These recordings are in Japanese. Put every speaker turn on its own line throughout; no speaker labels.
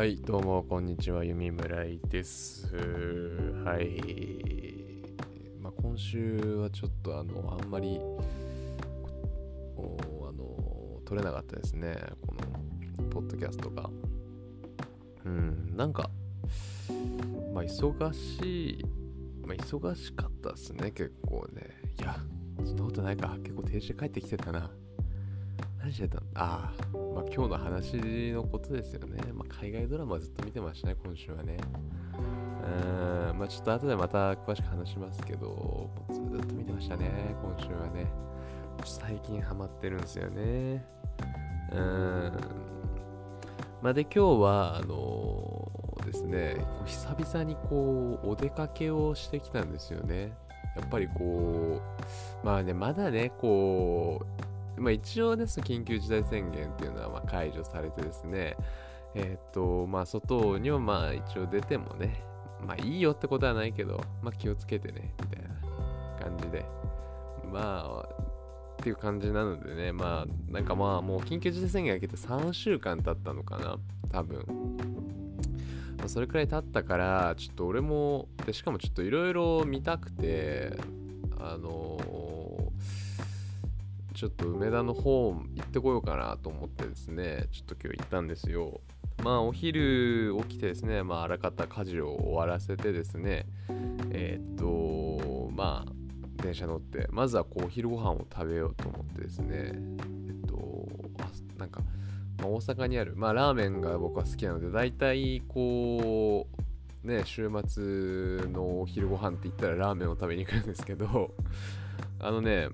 はい、どうも、こんにちは、弓村井です。はい。まあ、今週はちょっと、あの、あんまり、あの、取れなかったですね、この、ポッドキャストが。うん、なんか、まあ、忙しい、まあ、忙しかったですね、結構ね。いや、そんなことないか、結構定時で帰ってきてたな。何してたん？ああ、まあ今日の話のことですよね。まあ海外ドラマずっと見てましたね、今週はね。うん、まあちょっと後でまた詳しく話しますけど、ずっと見てましたね、今週はね。最近ハマってるんですよね。うん。まあで今日は、あのーですね、久々にこう、お出かけをしてきたんですよね。やっぱりこう、まあね、まだね、こう、まあ、一応ね、その緊急事態宣言っていうのはま解除されてですね、えーっと、まあ、外にはまあ一応出てもね、まあいいよってことはないけど、まあ気をつけてね、みたいな感じで、まあ、っていう感じなのでね、まあ、なんかまあもう緊急事態宣言が明けて3週間経ったのかな、多分。ま、それくらい経ったから、ちょっと俺も、でしかもちょっといろいろ見たくて、あのちょっと梅田の方行ってこようかなと思ってですね、ちょっと今日行ったんですよ。まあお昼起きてですね、まああらかた家事を終わらせてですね、えーっと、まあ電車乗って、まずはこうお昼ご飯を食べようと思ってですね、えっと、あなんか、まあ大阪にある、まあラーメンが僕は好きなので、大体こう、ね、週末のお昼ご飯って言ったらラーメンを食べに行くんですけど、あのね、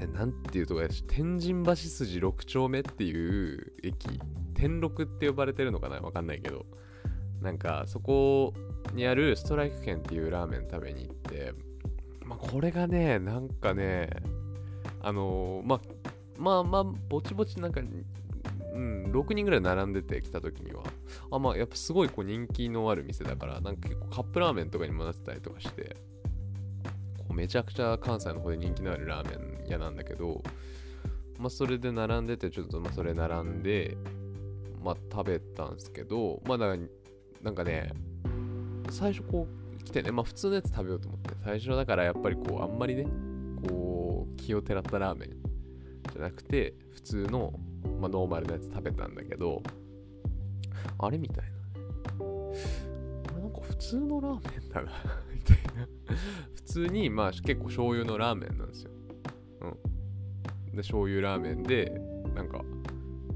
えなんていうとこやし天神橋筋6丁目っていう駅。天六って呼ばれてるのかな？わかんないけど。なんかそこにあるストライク券っていうラーメン食べに行って。まあこれがねなんかねあのーまあまあまあぼちぼちなんかうん6人ぐらい並んでて来た時には。あまあやっぱすごいこう人気のある店だからなんか結構カップラーメンとかにもなってたりとかして。こうめちゃくちゃ関西の方で人気のあるラーメン屋なんだけど、まあ、それで並んでてちょっとまあそれ並んで、まあ、食べたんですけどまあだなんかね最初こう来てねまあ普通のやつ食べようと思って最初だからやっぱりこうあんまりねこう気をてらったラーメンじゃなくて普通の、まあ、ノーマルなやつ食べたんだけどあれみたいななんか普通のラーメンだなみたいな普通にまあ結構醤油のラーメンなんですよ。うん。で醤油ラーメンでなんか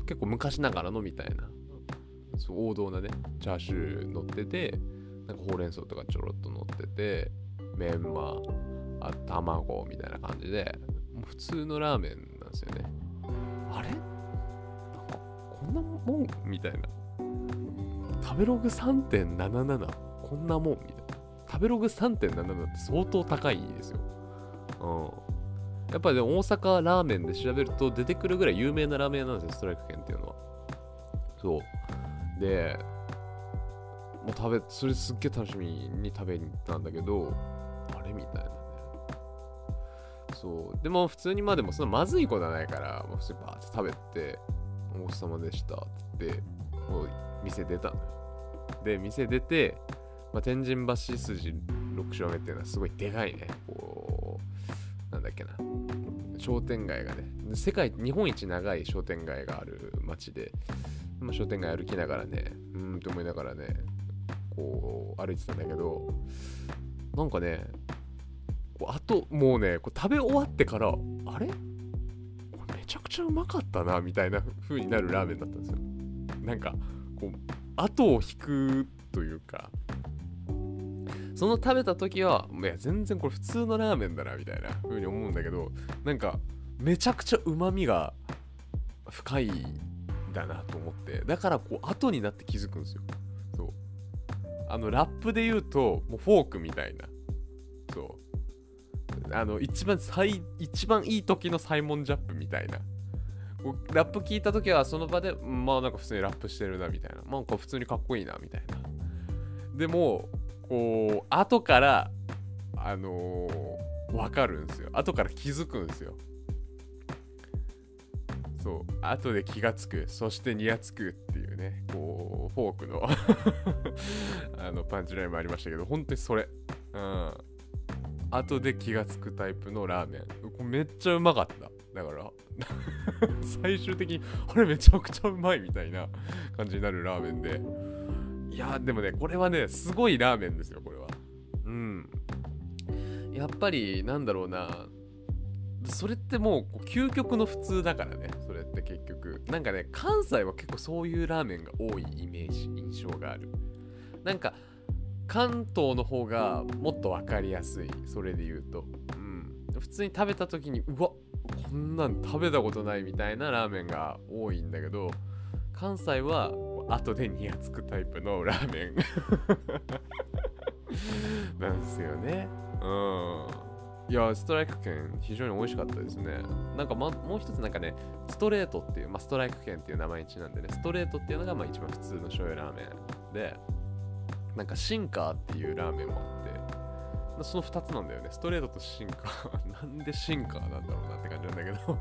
結構昔ながらのみたいなそう王道なねチャーシュー乗っててなんかほうれん草とかちょろっと乗っててメンマあ卵みたいな感じでもう普通のラーメンなんですよね。あれ？なんかこんなもんみたいな。食べログ3.77こんなもんみたいな。食べログ3.77って相当高いですよ。うん。やっぱりでも大阪ラーメンで調べると出てくるぐらい有名なラーメン屋なんですよ、ストライク券っていうのは。そう。で、もう食べ、それすっげえ楽しみに食べに行ったんだけど、あれみたいなね。そう。でも普通にまあでもそのまずいことはないから、もう普通にバーって食べて、お疲れ様でしたって言って、もう店出たのよ。で、店出て、まあ、天神橋筋6丁目っていうのはすごいでかいね。商店街がね、世界、日本一長い商店街がある街で、まあ、商店街歩きながらね、うーんって思いながらね、こう歩いてたんだけど、なんかね、こうあと、もうね、こう食べ終わってから、あれ？これめちゃくちゃうまかったな、みたいな風になるラーメンだったんですよ。なんか、こう、後を引くというか、その食べた時は、いや、全然これ普通のラーメンだな、みたいな風に思うんだけど、なんか、めちゃくちゃ旨味が深いんだなと思って、だからこう、後になって気づくんですよ。そう。あの、ラップで言うと、もうフォークみたいな。そう。あの、一番最、一番いい時のサイモンジャップみたいな。ラップ聞いた時はその場でまあなんか普通にラップしてるなみたいななんか普通にかっこいいなみたいなでもこう後からあのー、分かるんですよ。後から気づくんですよ。そう。後で気がつく。そしてニヤつくっていうね。こうフォークの あのパンチラインもありましたけど本当にそれ。うん。後で気がつくタイプのラーメン。これめっちゃうまかった。だから 最終的にあれめちゃくちゃうまいみたいな感じになるラーメンで。やでもねこれはねすごいラーメンですよこれは。うん。やっぱりなんだろうな。それってもう究極の普通だからねそれって結局。なんかね関西は結構そういうラーメンが多いイメージ印象がある。なんか関東の方がもっと分かりやすいそれで言うと。うん。普通に食べた時にうわこんなん食べたことないみたいなラーメンが多いんだけど関西は後でにやつくタイプのラーメン。なんですよね。うん。いやストライク券非常に美味しかったですね。なんか、ま、もう一つなんかねストレートっていう、まあ、ストライク券っていう名前にちなんでねストレートっていうのがまあ一番普通の醤油ラーメンでなんかシンカーっていうラーメンもあってその2つなんだよね。ストレートとシンカー。なんでシンカーなんだろうなって感じなんだけど。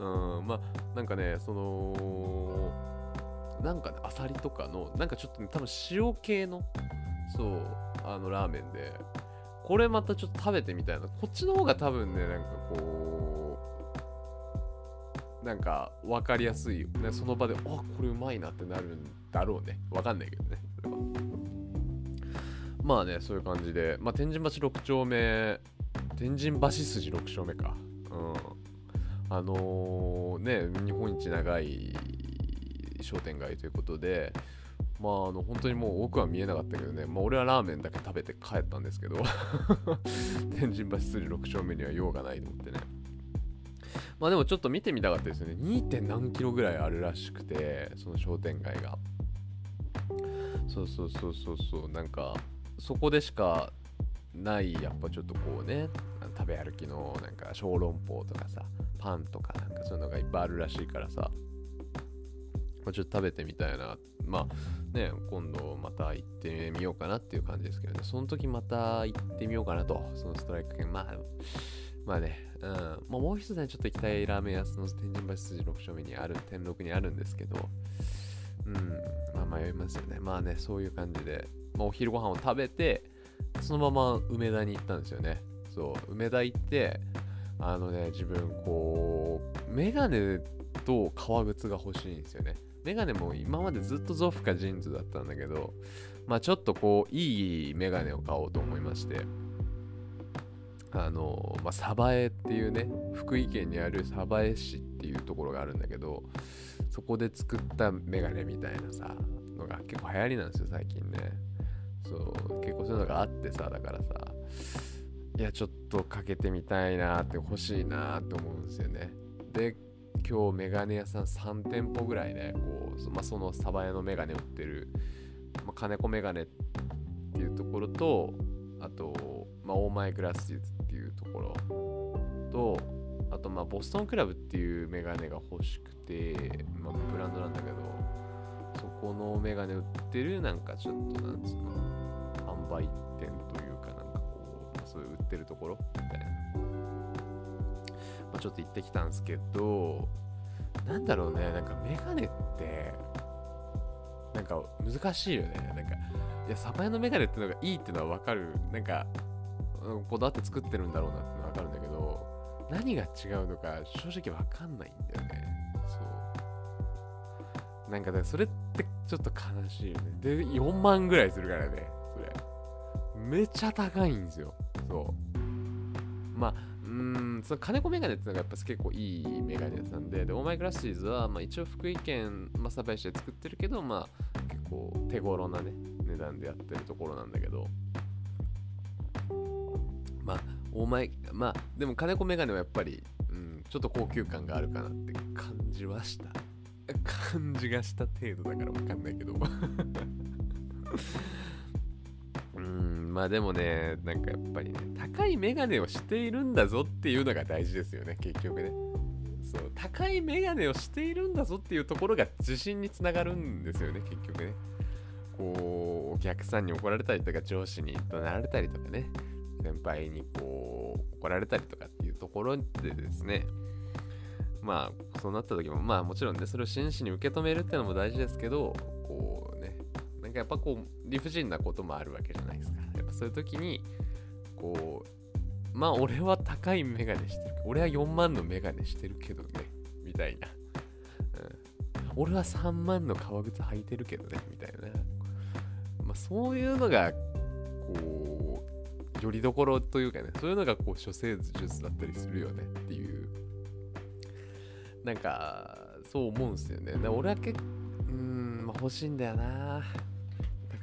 うん、まあ、なんかね、その、なんかね、アサリとかの、なんかちょっとね、多分塩系の、そう、あの、ラーメンで、これまたちょっと食べてみたいな。こっちの方が多分ね、なんかこう、なんか分かりやすいよ、ね、その場で、あ、これうまいなってなるんだろうね。わかんないけどね、それは。まあね、そういう感じで、まあ、天神橋6丁目、天神橋筋6丁目か。うん。あのー、ね、日本一長い商店街ということで、まあ、あの本当にもう奥は見えなかったけどね、まあ、俺はラーメンだけ食べて帰ったんですけど 天神橋筋6丁目には用がないと思ってね。まあでもちょっと見てみたかったですよね。2. 何キロぐらいあるらしくて、その商店街が。そうそうそうそうそう、なんか、そこでしかないやっぱちょっとこうね食べ歩きのなんか小籠包とかさパンとかなんかそういうのがいっぱいあるらしいからさ、まあ、ちょっと食べてみたいな。まあね今度また行ってみようかなっていう感じですけどね。その時また行ってみようかなと。そのストライク券。まあまあね、うん。まあ、もう一つね、ちょっと行きたいラーメン屋、その天神橋筋6丁目にある、天禄にあるんですけど、うん、まあ迷いますよね。まあね、そういう感じで、まあ、お昼ご飯を食べて、そのまま梅田に行ったんですよね。そう、梅田行って、あのね、自分、こう、メガネと革靴が欲しいんですよね。メガネも今までずっとゾフかジーンズだったんだけど、まあちょっとこう、いいメガネを買おうと思いまして、あの、まあ、鯖江っていうね、福井県にある鯖江市っていうところがあるんだけど、そこで作ったメガネみたいなさ、のが結構流行りなんですよ、最近ね。そう結構そういうのがあってさだからさいやちょっとかけてみたいなって欲しいなって思うんですよねで今日メガネ屋さん3店舗ぐらいねこう、まあ、そのサバ屋のメガネ売ってる、まあ、金子メガネっていうところとあと、まあ、オーマイグラスっていうところとあとまあボストンクラブっていうメガネが欲しくて、まあ、ブランドなんだけどそこのメガネ売ってるなんかちょっとなんつうの販売店というかなんかこう、ま、そういう売ってるところみたいな、まあ、ちょっと行ってきたんですけどなんだろうねなんかメガネってなんか難しいよね。なんかいやサバヤのメガネってのがいいってのは分かる。なんかこだわって作ってるんだろうなってのは分かるんだけど何が違うのか正直分かんないんだよね。そう。なんかだそれってちょっと悲しいよね。で4万ぐらいするからねそれ。めっちゃ高いんですよ。そう。その金子メガネっていうのがやっぱ結構いいメガネ屋さんで、で、オーマイグラッシーズは、まあ一応福井県、まあ、鯖市で作ってるけど、まあ結構手頃なね、値段でやってるところなんだけど、まあ、オーマイ、まあ、でも金子メガネはやっぱり、うん、ちょっと高級感があるかなって感じはした。感じがした程度だからわかんないけど。まあでもね、なんかやっぱりね、高いメガネをしているんだぞっていうのが大事ですよね、結局ね。そう、高いメガネをしているんだぞっていうところが自信につながるんですよね、結局ね。こう、お客さんに怒られたりとか、上司に怒鳴られたりとかね、先輩にこう、怒られたりとかっていうところでですね、まあそうなった時もまあもちろんねそれを真摯に受け止めるっていうのも大事ですけどこうやっぱこう理不尽なこともあるわけじゃないですか。やっぱそういう時にこうまあ俺は高いメガネしてる俺は4万のメガネしてるけどねみたいな、うん、俺は3万の革靴履いてるけどねみたいな。まあそういうのがこうよりどころというかねそういうのがこう処世術だったりするよねっていう。なんかそう思うんですよね。で俺は結構うん、ま、欲しいんだよな。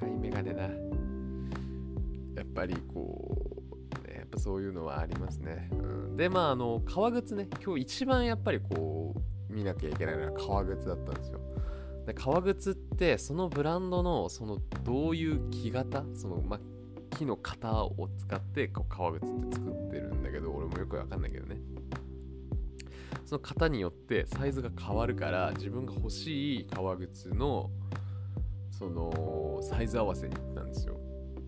高いメガネな。やっぱりこう、ね、やっぱそういうのはありますね、うん、でまああの革靴ね。今日一番やっぱりこう見なきゃいけないのは革靴だったんですよ。で革靴ってそのブランドのそのどういう木型その、ま、木の型を使ってこう革靴って作ってるんだけど俺もよくわかんないけどね。その型によってサイズが変わるから自分が欲しい革靴のそのサイズ合わせに行ったんですよ。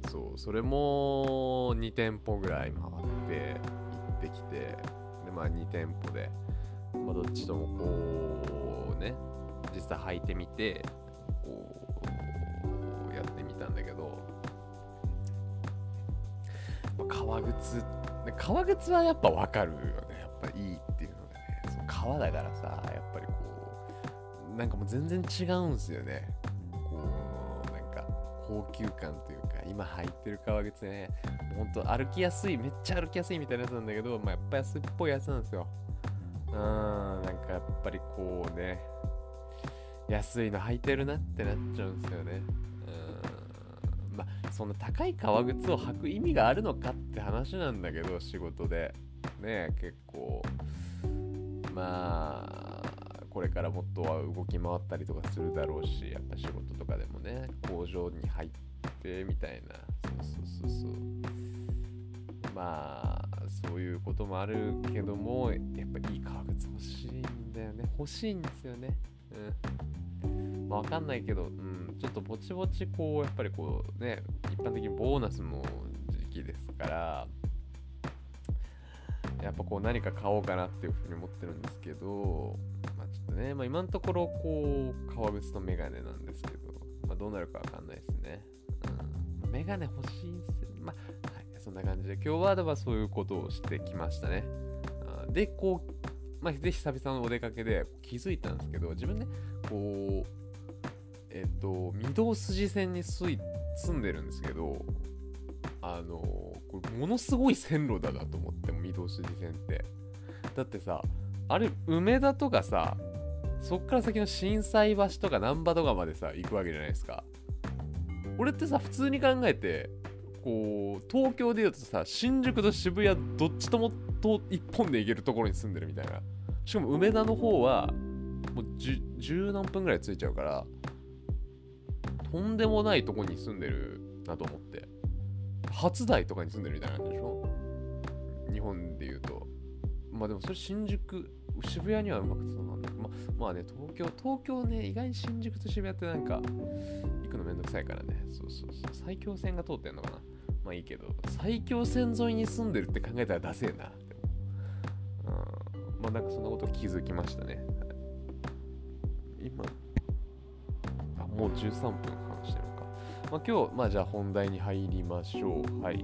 そうそれも2店舗ぐらい回って行ってきてでまあ2店舗で、まあ、どっちともこうね実際履いてみてこうやってみたんだけどまあ革靴革靴はやっぱ分かるよね。やっぱいいっていうのがね。その革だからさやっぱりこうなんかもう全然違うんすよね。高級感というか今履いてる革靴ねほんと歩きやすいめっちゃ歩きやすいみたいなやつなんだけど、まあ、やっぱ安っぽいやつなんですようんなんかやっぱりこうね安いの履いてるなってなっちゃうんですよね。うん。まあ、そんな高い革靴を履く意味があるのかって話なんだけど、仕事で。ね結構、まあ、これからもっとは動き回ったりとかするだろうし、やっぱ仕事とかでもね、工場に入ってみたいな。そうそうそうそう。まあ、そういうこともあるけども、やっぱいい革靴欲しいんだよね。欲しいんですよね。うん。まあ、わかんないけど、うん、ちょっとぼちぼちこう、やっぱりこうね、一般的にボーナスも時期ですから、やっぱこう何か買おうかなっていうふうに思ってるんですけど、ね、まあ今のところこう、革靴とメガネなんですけど、まあどうなるかわかんないですね。うん。メガネ欲しいんすよ。まあ、はい、そんな感じで今日はではそういうことをしてきましたね。で、こう、まあ、で、久々のお出かけで気づいたんですけど、自分ね、こう、えっと、御堂筋線に住んでるんですけど、あの、これものすごい線路だなと思って、御堂筋線って。だってさ、あれ、梅田とかさ、そっから先の心斎橋とか難波とかまでさ、行くわけじゃないですか。俺ってさ、普通に考えて、こう、東京で言うとさ、新宿と渋谷どっちともと一本で行けるところに住んでるみたいな。しかも梅田の方はもう十何分ぐらい着いちゃうからとんでもないとこに住んでるなと思って初台とかに住んでるみたいなんでしょ？日本で言うとまあでもそれ新宿渋谷にはうまくそうなんだけど、ままあね東京東京ね意外に新宿と渋谷ってなんか行くのめんどくさいからね。そうそうそう。埼京線が通ってんのかな。まあいいけど。埼京線沿いに住んでるって考えたらダセえな。うん。まあなんかそんなこと気づきましたね。今、あ、もう13分話してるのか。まあ今日、まあじゃあ本題に入りましょう。はい。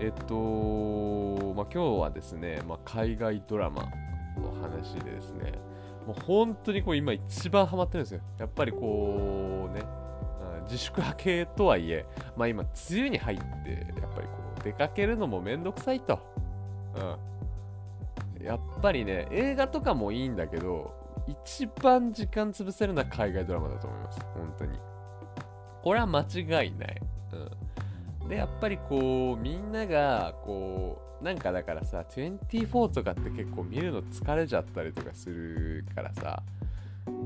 えっと、まあ今日はですね、まあ海外ドラマ。の話でですね、もう本当にこう今一番ハマってるんですよ。やっぱりこうね、自粛明けとはいえ、まあ今、梅雨に入って、やっぱりこう出かけるのもめんどくさいと。うん。やっぱりね、映画とかもいいんだけど、一番時間潰せるのは海外ドラマだと思います。本当に。これは間違いない。うん。で、やっぱりこう、みんなが、こう、なんかだからさ、24とかって結構見るの疲れちゃったりとかするからさ、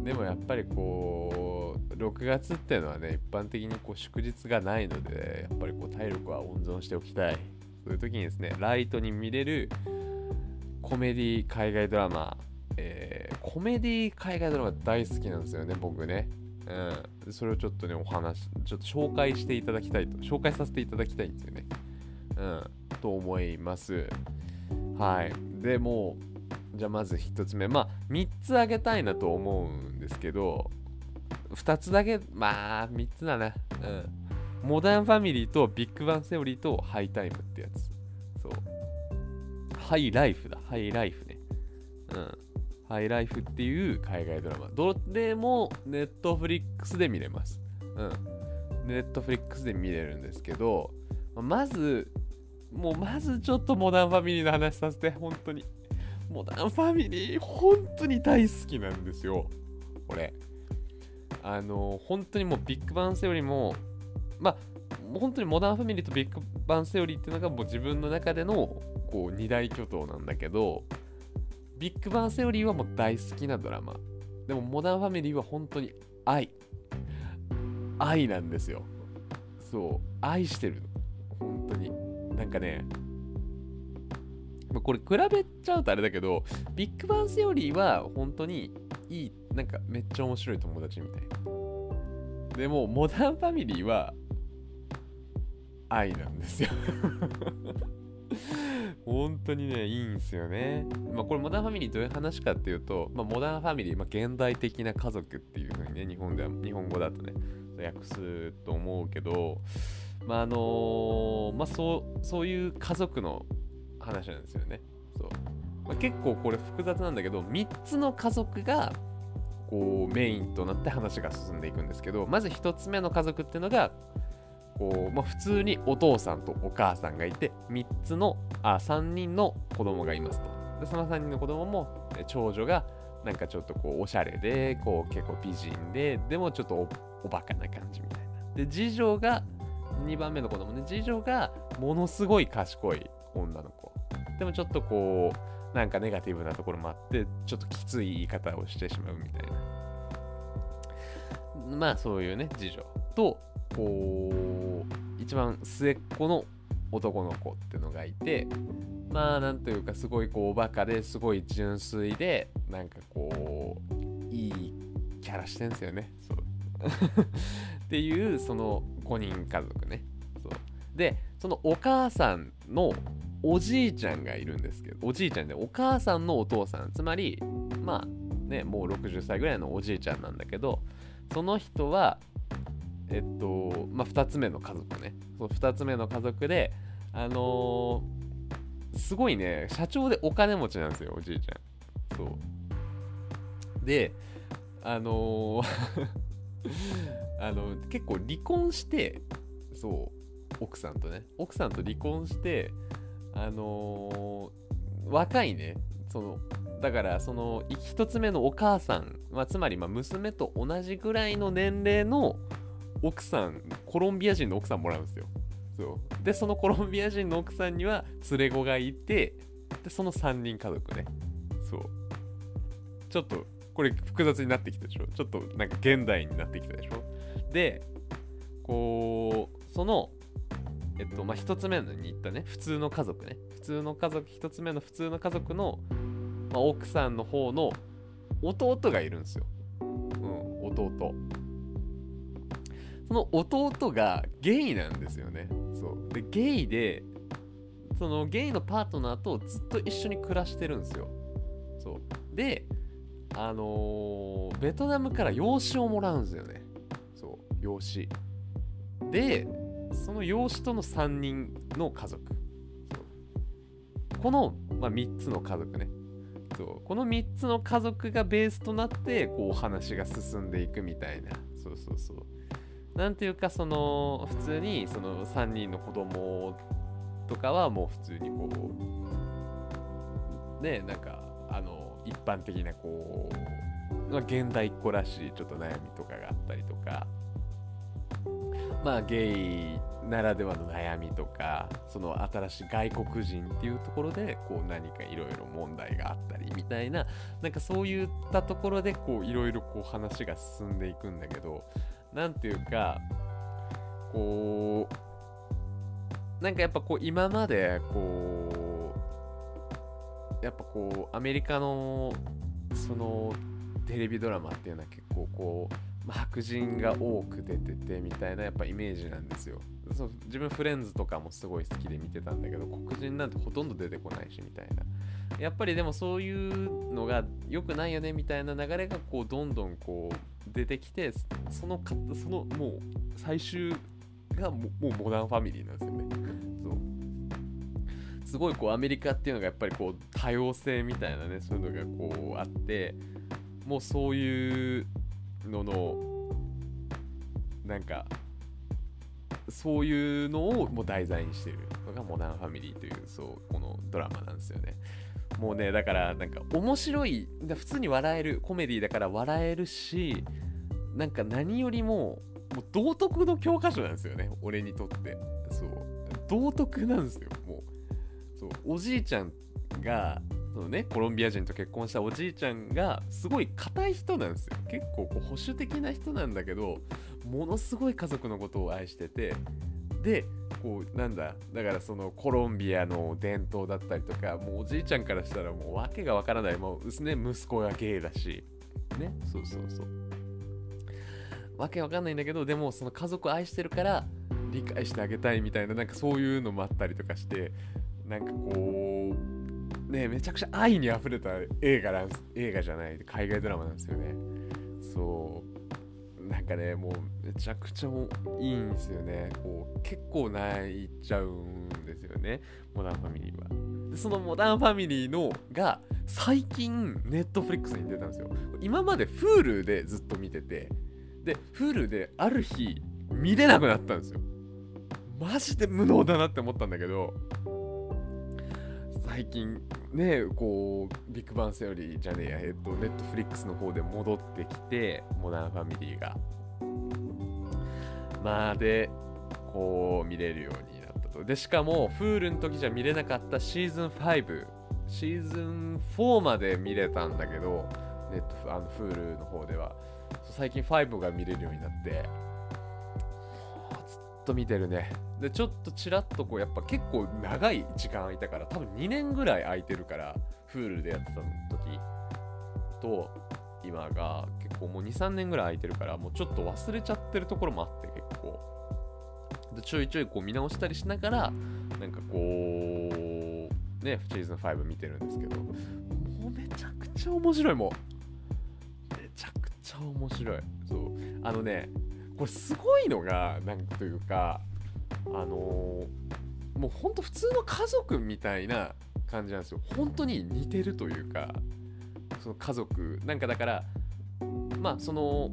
でもやっぱりこう、6月っていうのはね、一般的にこう祝日がないので、やっぱりこう体力は温存しておきたい。そういう時にですね、ライトに見れるコメディ海外ドラマ、えー、コメディ海外ドラマ大好きなんですよね、僕ね。うん。それをちょっとね、お話、ちょっと紹介していただきたいと、紹介させていただきたいんですよね。うん。と思います。はい。でもじゃあまず1つ目。まあ3つあげたいなと思うんですけど2つだけまあ3つだな。うん。 Modern Family と Big Bang Theory と High Time ってやつ。そう。 High Lifeだ。 High Lifeね。うん。 High Lifeっていう海外ドラマ。どれも Netflixで見れます。うん。 Netflixで見れるんですけどまずもうまずちょっとモダンファミリーの話させて本当に。モダンファミリー本当に大好きなんですよ。これ。あの本当にもうビッグバンセオリーもまあ本当にモダンファミリーとビッグバンセオリーっていうのがもう自分の中でのこう二大巨頭なんだけどビッグバンセオリーはもう大好きなドラマ。でもモダンファミリーは本当に愛。愛なんですよ。そう愛してるの。本当に。なんかねこれ比べちゃうとあれだけどビッグバンセオリーは本当にいいなんかめっちゃ面白い友達みたいなでもモダンファミリーは愛なんですよ 本当にね、いいんですよね。まあ、これ、モダンファミリーどういう話かっていうと、まあ、モダンファミリー、まあ、現代的な家族っていう風にね、日本では、日本語だとね、訳すと思うけど、まあ、あの、まあ、そう、そういう家族の話なんですよね。そう。まあ、結構これ複雑なんだけど、3つの家族が、こう、メインとなって話が進んでいくんですけど、まず1つ目の家族っていうのが、こう、まあ、普通にお父さんとお母さんがいて3つのあ3人の子供がいますとでその3人の子供も長女がなんかちょっとこうおしゃれでこう結構美人ででもちょっとおおバカな感じみたいなで次女が2番目の子供ね。次女がものすごい賢い女の子。でもちょっとこうなんかネガティブなところもあってちょっときつい言い方をしてしまうみたいな。まあそういうね次女とこう一番末っ子の男の子っていうのがいてまあなんというかすごいこうおバカですごい純粋でなんかこういいキャラしてんすよね。そう。っていうその5人家族ねそうでそのお母さんのおじいちゃんがいるんですけどおじいちゃんでお母さんのお父さんつまりまあねもう60歳ぐらいのおじいちゃんなんだけどその人はえっと、まあ、2つ目の家族ね。そう2つ目の家族で、あのー、すごいね、社長でお金持ちなんですよ、おじいちゃん。そう。で、あのー あの、結構離婚して、そう、奥さんとね、奥さんと離婚して、あのー、若いね、その、だからその1つ目のお母さん、まあ、つまりま娘と同じぐらいの年齢の奥さん、コロンビア人の奥さんもらうんですよ。そうで、そのコロンビア人の奥さんには連れ子がいて、で、その3人家族ね。そう。ちょっと、これ複雑になってきたでしょ？ちょっとなんか現代になってきたでしょ？で、こう、その、えっと、まあ、一つ目に言ったね、普通の家族ね。普通の家族、一つ目の普通の家族の、まあ、奥さんの方の弟がいるんですよ。うん、弟。その弟がゲイなんですよね。そうでゲイでそのゲイのパートナーとずっと一緒に暮らしてるんですよ。そうであのー、ベトナムから養子をもらうんですよね。そう養子。でその養子との3人の家族。この、まあ、3つの家族ね。そうこの3つの家族がベースとなってこう話が進んでいくみたいなそうそうそうなんていうかその普通にその3人の子供とかはもう普通にこうねなんかあの一般的なこう、まあ、現代っ子らしいちょっと悩みとかがあったりとかまあゲイならではの悩みとかその新しい外国人っていうところでこう何かいろいろ問題があったりみたいななんかそういったところでこういろいろこう話が進んでいくんだけどなんていうか、こう、なんかやっぱこう今までこう、やっぱこうアメリカのそのテレビドラマっていうのは結構こう、ま、白人が多く出ててみたいなやっぱイメージなんですよ。そう自分フレンズとかもすごい好きで見てたんだけど黒人なんてほとんど出てこないしみたいなやっぱりでもそういうのが良くないよねみたいな流れがこうどんどんこう出てきてそのかそのもう最終がもうモダンファミリーなんですよねすごいこうアメリカっていうのがやっぱりこう多様性みたいなねそういうのがこうあってもうそういうののなんかそういうのをもう題材にしてるのがモダンファミリーというそうこのドラマなんですよね。もうねだからなんか面白い普通に笑えるコメディだから笑えるしなんか何よりももう道徳の教科書なんですよね俺にとって。そう。道徳なんですよ。そうおじいちゃんがそのねコロンビア人と結婚したおじいちゃんがすごい硬い人なんですよ。結構こう保守的な人なんだけどものすごい家族のことを愛しててでこうなんだだからそのコロンビアの伝統だったりとかもうおじいちゃんからしたらもう訳がわからない。もうね息子がゲイだしね。そうそうそう。わけわかんないんだけどでもその家族愛してるから理解してあげたいみたいななんかそういうのもあったりとかしてなんかこうねめちゃくちゃ愛にあふれた映画なん映画じゃない海外ドラマなんですよね。そう。なんかねもうめちゃくちゃいいんですよね。こう結構泣いちゃうんですよね。モダンファミリーは。でそのモダンファミリーのが最近ネットフリックスに出たんですよ。今まで Hulu でずっと見ててで Hulu である日見れなくなったんですよ。マジで無能だなって思ったんだけど最近ねこうビッグバンセオリーじゃねえやえっとネットフリックスの方で戻ってきてモダンファミリーが。まあでこう見れるようになったと。でしかも Hulu の時じゃ見れなかったシーズン5シーズン4まで見れたんだけどネットあの Hulu の方では。最近5が見れるようになって。と見てるね。でちょっとちらっとこうやっぱ結構長い時間空いたから多分2年ぐらい空いてるから Hulu でやってた時と今が結構もう23年ぐらい空いてるからもうちょっと忘れちゃってるところもあって結構。でちょいちょいこう見直したりしながらなんかこうねシーズン5見てるんですけどもうめちゃくちゃ面白いもう。めちゃくちゃ面白い。そう。あのねこれすごいのがなんというかあのー、もうほんと普通の家族みたいな感じなんですよ。本当に似てるというかその家族。なんかだからまあその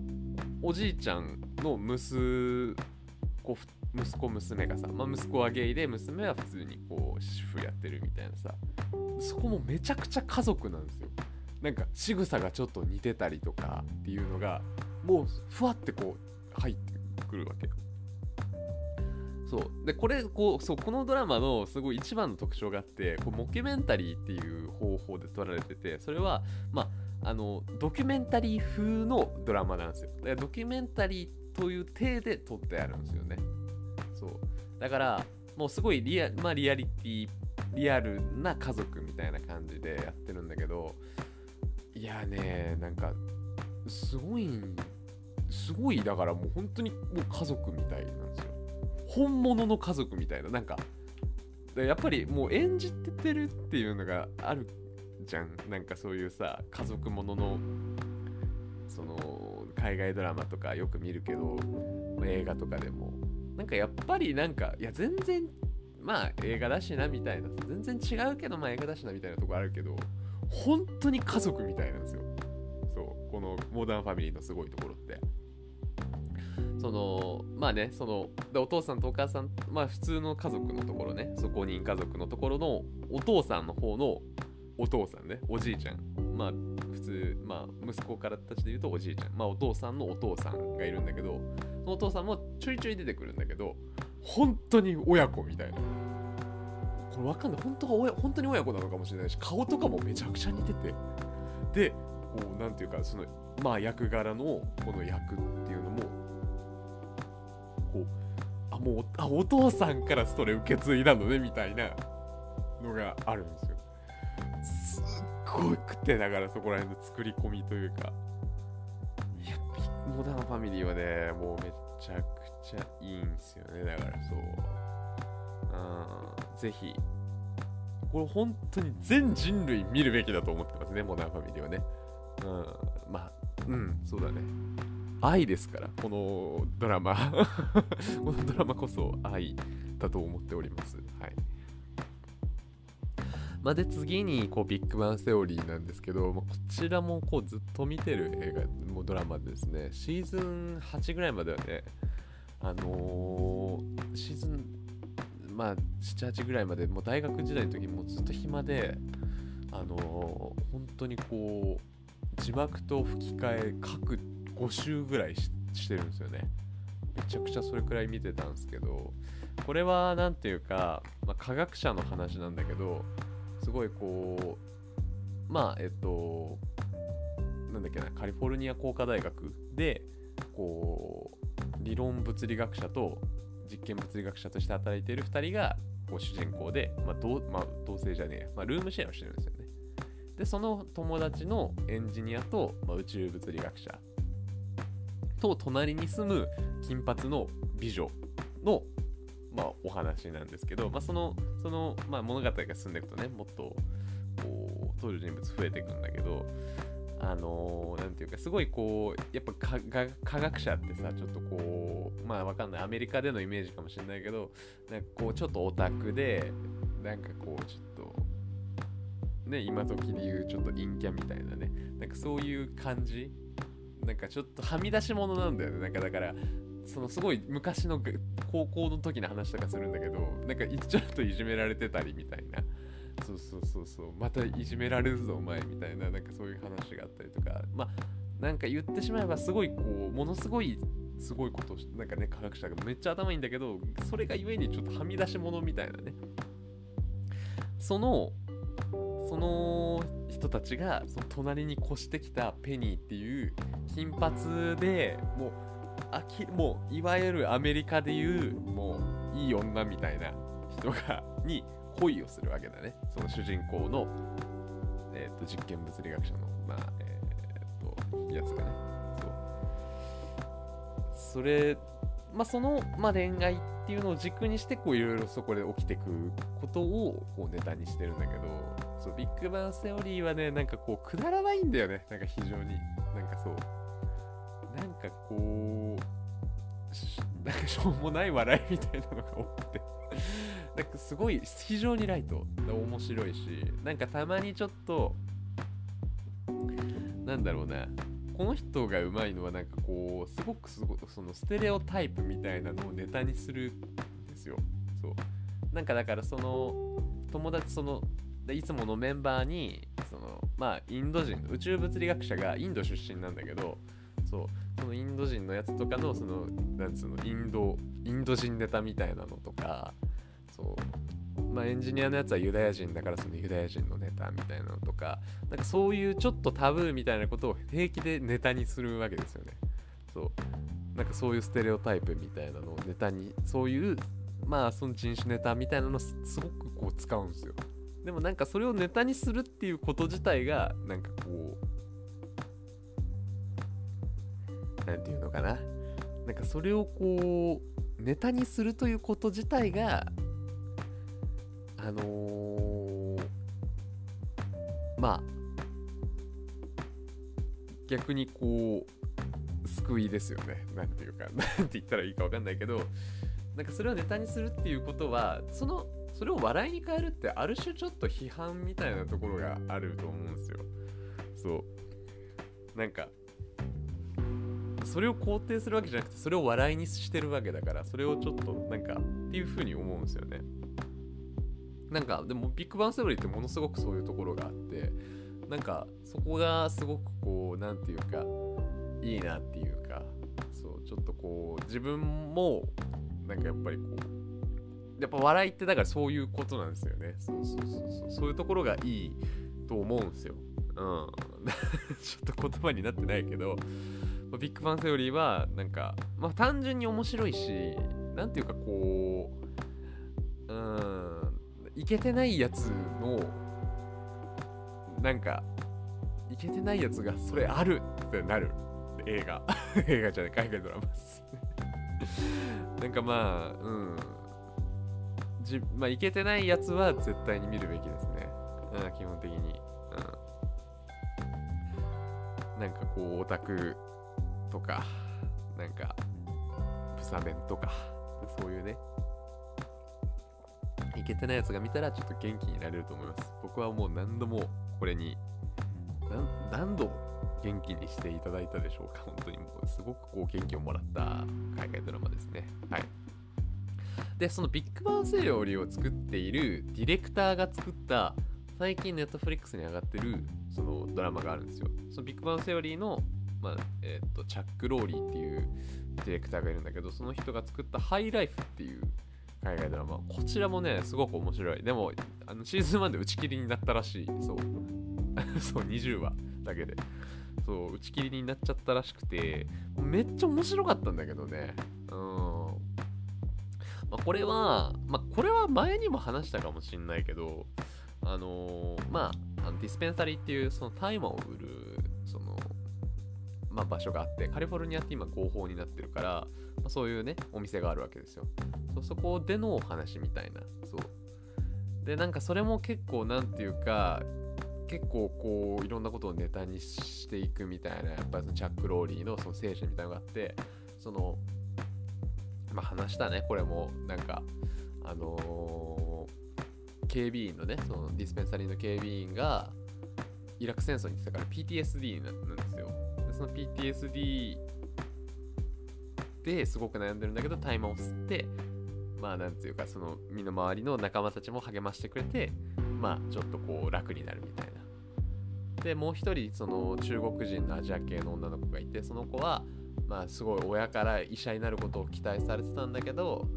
おじいちゃんの息子息子娘がさ、まあ、息子はゲイで娘は普通にこう主婦やってるみたいなさ。そこもめちゃくちゃ家族なんですよ。なんか仕草がちょっと似てたりとかっていうのがもうふわってこう入ってくるわけそう。でこれこうそうこのドラマのすごい一番の特徴があってこうモキュメンタリーっていう方法で撮られててそれはまああのドキュメンタリー風のドラマなんですよ。だからドキュメンタリーという体で撮ってあるんですよね。そう。だからもうすごいリア,、まあ、リアリティリアルな家族みたいな感じでやってるんだけどいやねなんかすごいすごいだからもう本当にもう家族みたいなんですよ本物の家族みたいななんかやっぱりもう演じててるっていうのがあるじゃん。なんかそういうさ家族もののその海外ドラマとかよく見るけど映画とかでもなんかやっぱりなんかいや全然まあ映画だしなみたいな全然違うけどまあ映画だしなみたいなとこあるけど本当に家族みたいなんですよそうこのモダンファミリーのすごいところってそのまあねそのお父さんとお母さんまあ普通の家族のところねそ5人家族のところのお父さんの方のお父さんねおじいちゃん。まあ普通まあ息子からたちで言うとおじいちゃん。まあお父さんのお父さんがいるんだけどそのお父さんもちょいちょい出てくるんだけど本当に親子みたいな。これわかんない。本当は親本当に親子なのかもしれないし顔とかもめちゃくちゃ似てて。でこうなんていうかそのまあ役柄のこの役っていうのもこうあもうあお父さんからそれ受け継いだのねみたいなのがあるんですよ。すっごくてだからそこら辺の作り込みというか。いやモダンファミリーはねもうめちゃくちゃいいんですよね。だからそう。うんぜひ。これ本当に全人類見るべきだと思ってますねモダンファミリーはね。うんまあうんそうだね。愛ですからこのドラマ。このドラマこそ愛だと思っております。はい。まあ、で次にこうビッグバンセオリーなんですけど、まあ、こちらもこうずっと見てる映画もドラマですね。シーズン8ぐらいまではねあのー、シーズンまあ78ぐらいまでもう大学時代の時もずっと暇であのー、本当にこう字幕と吹き替え各5週ぐらいしてるんですよねめちゃくちゃそれくらい見てたんですけどこれは何ていうか、まあ、科学者の話なんだけどすごいこうまあえっとなんだっけなカリフォルニア工科大学でこう理論物理学者と実験物理学者として働いている2人がこう主人公で、まあ同まあ、同性じゃねえ、まあ、ルームシェアをしてるんですよね。で、その友達のエンジニアと、まあ、宇宙物理学者と隣に住む金髪の美女のまあ、お話なんですけど、まあ、そのその、まあ、物語が進んでいくとねもっとこう登場人物増えていくんだけどあのー、ていうかすごいこうやっぱ科学者ってさちょっとこうまあわかんない。アメリカでのイメージかもしれないけどなんかこうちょっとオタクでなんかこうちょっとね今時で言うちょっと陰キャみたいなねなんかそういう感じなんかちょっとはみ出し物なんだよね。なんかだからそのすごい昔の高校の時の話とかするんだけどなんかちょっといじめられてたりみたいな。そうそうそうそう。またいじめられるぞお前みたいな。なんかそういう話があったりとか。まあなんか言ってしまえばすごいこうものすごいすごいことなんかね科学者がめっちゃ頭いいんだけどそれがゆえにちょっとはみ出し物みたいなね。そのその人たちがその隣に越してきたペニーっていう金髪でもうあきもういわゆるアメリカでいうもういい女みたいな人がに恋をするわけだね。その主人公の、えーと、実験物理学者のまあえ、ー、とやつがね。そう。それまあその、まあ、恋愛っていうのを軸にしてこういろいろそこで起きてくことをこうネタにしてるんだけど。そうビッグバンセオリーはねなんかこうくだらないんだよね。なんか非常に。なんかそう。なんかこう なんかしょうもない笑いみたいなのが多くて。なんかすごい非常にライト面白いしなんかたまにちょっとなんだろうなこの人がうまいのはなんかこうすごくすごそのステレオタイプみたいなのをネタにするんですよ。そう。なんかだからその友達そのでいつものメンバーにそのまあインド人宇宙物理学者がインド出身なんだけどそうそのインド人のやつとかのそのなんつうのインドインド人ネタみたいなのとかそうまあエンジニアのやつはユダヤ人だからそのユダヤ人のネタみたいなのとかなんかそういうちょっとタブーみたいなことを平気でネタにするわけですよね。そうなんかそういうステレオタイプみたいなのをネタにそういうまあその人種ネタみたいなのすごくこう使うんですよ。でもなんかそれをネタにするっていうこと自体がなんかこう何て言うのかな。なんかそれをこうネタにするということ自体があのー、まあ逆にこう救いですよね。何て言うか 何て言ったらいいか分かんないけどなんかそれをネタにするっていうことはそのそれを笑いに変えるってある種ちょっと批判みたいなところがあると思うんですよ。そう。なんかそれを肯定するわけじゃなくてそれを笑いにしてるわけだからそれをちょっとなんかっていう風に思うんですよね。なんかでもビッグバンセオリーってものすごくそういうところがあってなんかそこがすごくこう何て言うかいいなっていうかそうちょっとこう自分もなんかやっぱりこうやっぱ笑いってだからそういうことなんですよね。そうそうそうそう。そういうところがいいと思うんですよ。うん。ちょっと言葉になってないけど。ビッグバンセオリーはなんか、まあ、単純に面白いしなんていうかこううんいけてないやつのなんかいけてないやつがそれあるってなる。映画。映画じゃない海外ドラマです。なんかまあうん。じまあいけてないやつは絶対に見るべきですね、うん、基本的に、うん、なんかこうオタクとかなんかブサメンとかそういうね。いけてないやつが見たらちょっと元気になれると思います。僕はもう何度もこれに何度も元気にしていただいたでしょうか。本当にもうすごくこう元気をもらった海外ドラマですね。はい。でそのビッグバンセオリーを作っているディレクターが作った最近ネットフリックスに上がってるそのドラマがあるんですよ。そのビッグバンセオリーのまあえーと、チャック・ローリーっていうディレクターがいるんだけどその人が作った「ハイライフ」っていう海外ドラマ。こちらもねすごく面白い。でもあのシーズン1で打ち切りになったらしい。そう。そう20話だけで。そう打ち切りになっちゃったらしくてめっちゃ面白かったんだけどね。うん、まあ、これはまあこれは前にも話したかもしんないけどあのー、まああのディスペンサリーっていうその大麻を売るそのまあ、場所があってカリフォルニアって今合法になってるから、まあ、そういうねお店があるわけですよ。そそこでのお話みたいな。そう。でなんかそれも結構なんていうか結構こういろんなことをネタにしていくみたいなやっぱりそのチャック・ローリーのその精神みたいなのがあってそのまあ話したねこれも。なんかあのー、警備員のねそのディスペンサリーの警備員がイラク戦争に行ってたから PTSD なんですよ。でその PTSD ですごく悩んでるんだけど大麻を吸ってまあなんていうかその身の回りの仲間たちも励ましてくれてまあちょっとこう楽になるみたいな。でもう一人その中国人のアジア系の女の子がいてその子はまあすごい親から医者になることを期待されてたんだけど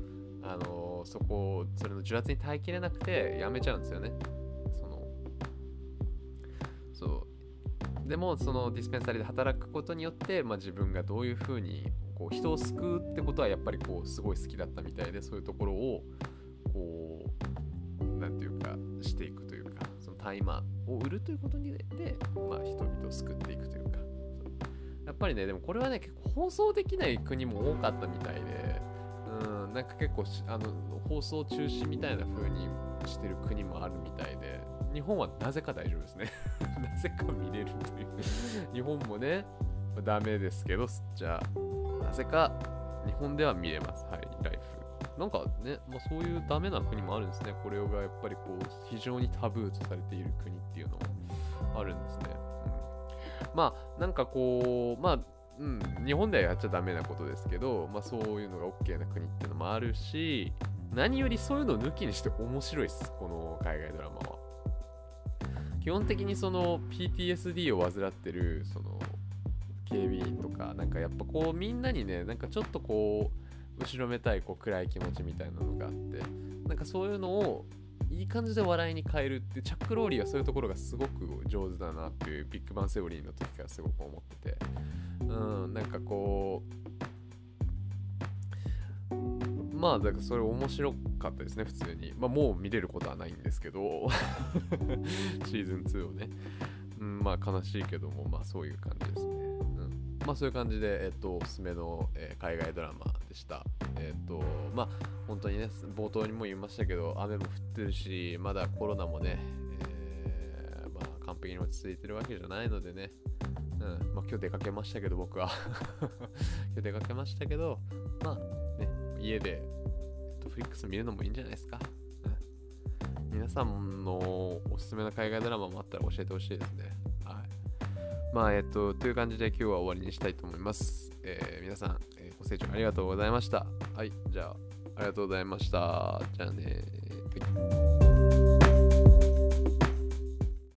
あのそこをそれの重圧に耐えきれなくて辞めちゃうんですよね。そのそう。でもそのディスペンサリーで働くことによって、まあ、自分がどういうふうにこう人を救うってことはやっぱりこうすごい好きだったみたいでそういうところをこう何て言うかしていくというかその大麻を売るということで、まあ、人々を救っていくというか。やっぱりねでもこれはね結構放送できない国も多かったみたいでうんなんか結構あの放送中止みたいな風にしてる国もあるみたいで日本はなぜか大丈夫ですね なぜか見れるという日本もねダメですけどじゃあなぜか日本では見れますはいライフなんかね、まあ、そういうダメな国もあるんですね。これがやっぱりこう、非常にタブーとされている国っていうのもあるんですね。まあ、なんかこう、まあ、うん、日本ではやっちゃダメなことですけど、まあそういうのが OK な国っていうのもあるし、何よりそういうのを抜きにして面白いです、この海外ドラマは。基本的にその PTSD を患ってるその警備員とか、なんかやっぱこうみんなにね、なんかちょっとこう、後ろめたいこう暗い気持ちみたいなのがあってなんかそういうのをいい感じで笑いに変えるってチャック・ローリーはそういうところがすごく上手だなっていうビッグバンセオリーの時からすごく思ってて。うんなんかこうまあだからそれ面白かったですね普通に。まあもう見れることはないんですけど シーズン2をね。うんまあ悲しいけどもまあそういう感じですね。まあそういう感じで、えっと、おすすめの、えー、海外ドラマでした。えっと、まあ本当にね、冒頭にも言いましたけど、雨も降ってるし、まだコロナもね、えー、まあ完璧に落ち着いてるわけじゃないのでね、うん、まあ今日出かけましたけど、僕は 今日出かけましたけど、まあね、家で、えっと、フリックス見るのもいいんじゃないですか。うん、皆さんのおすすめの海外ドラマもあったら教えてほしいですね。はいまあ、えっと、という感じで今日は終わりにしたいと思います。えー、皆さん、清張ありがとうございました。はい、じゃあ、ありがとうございました。じゃあね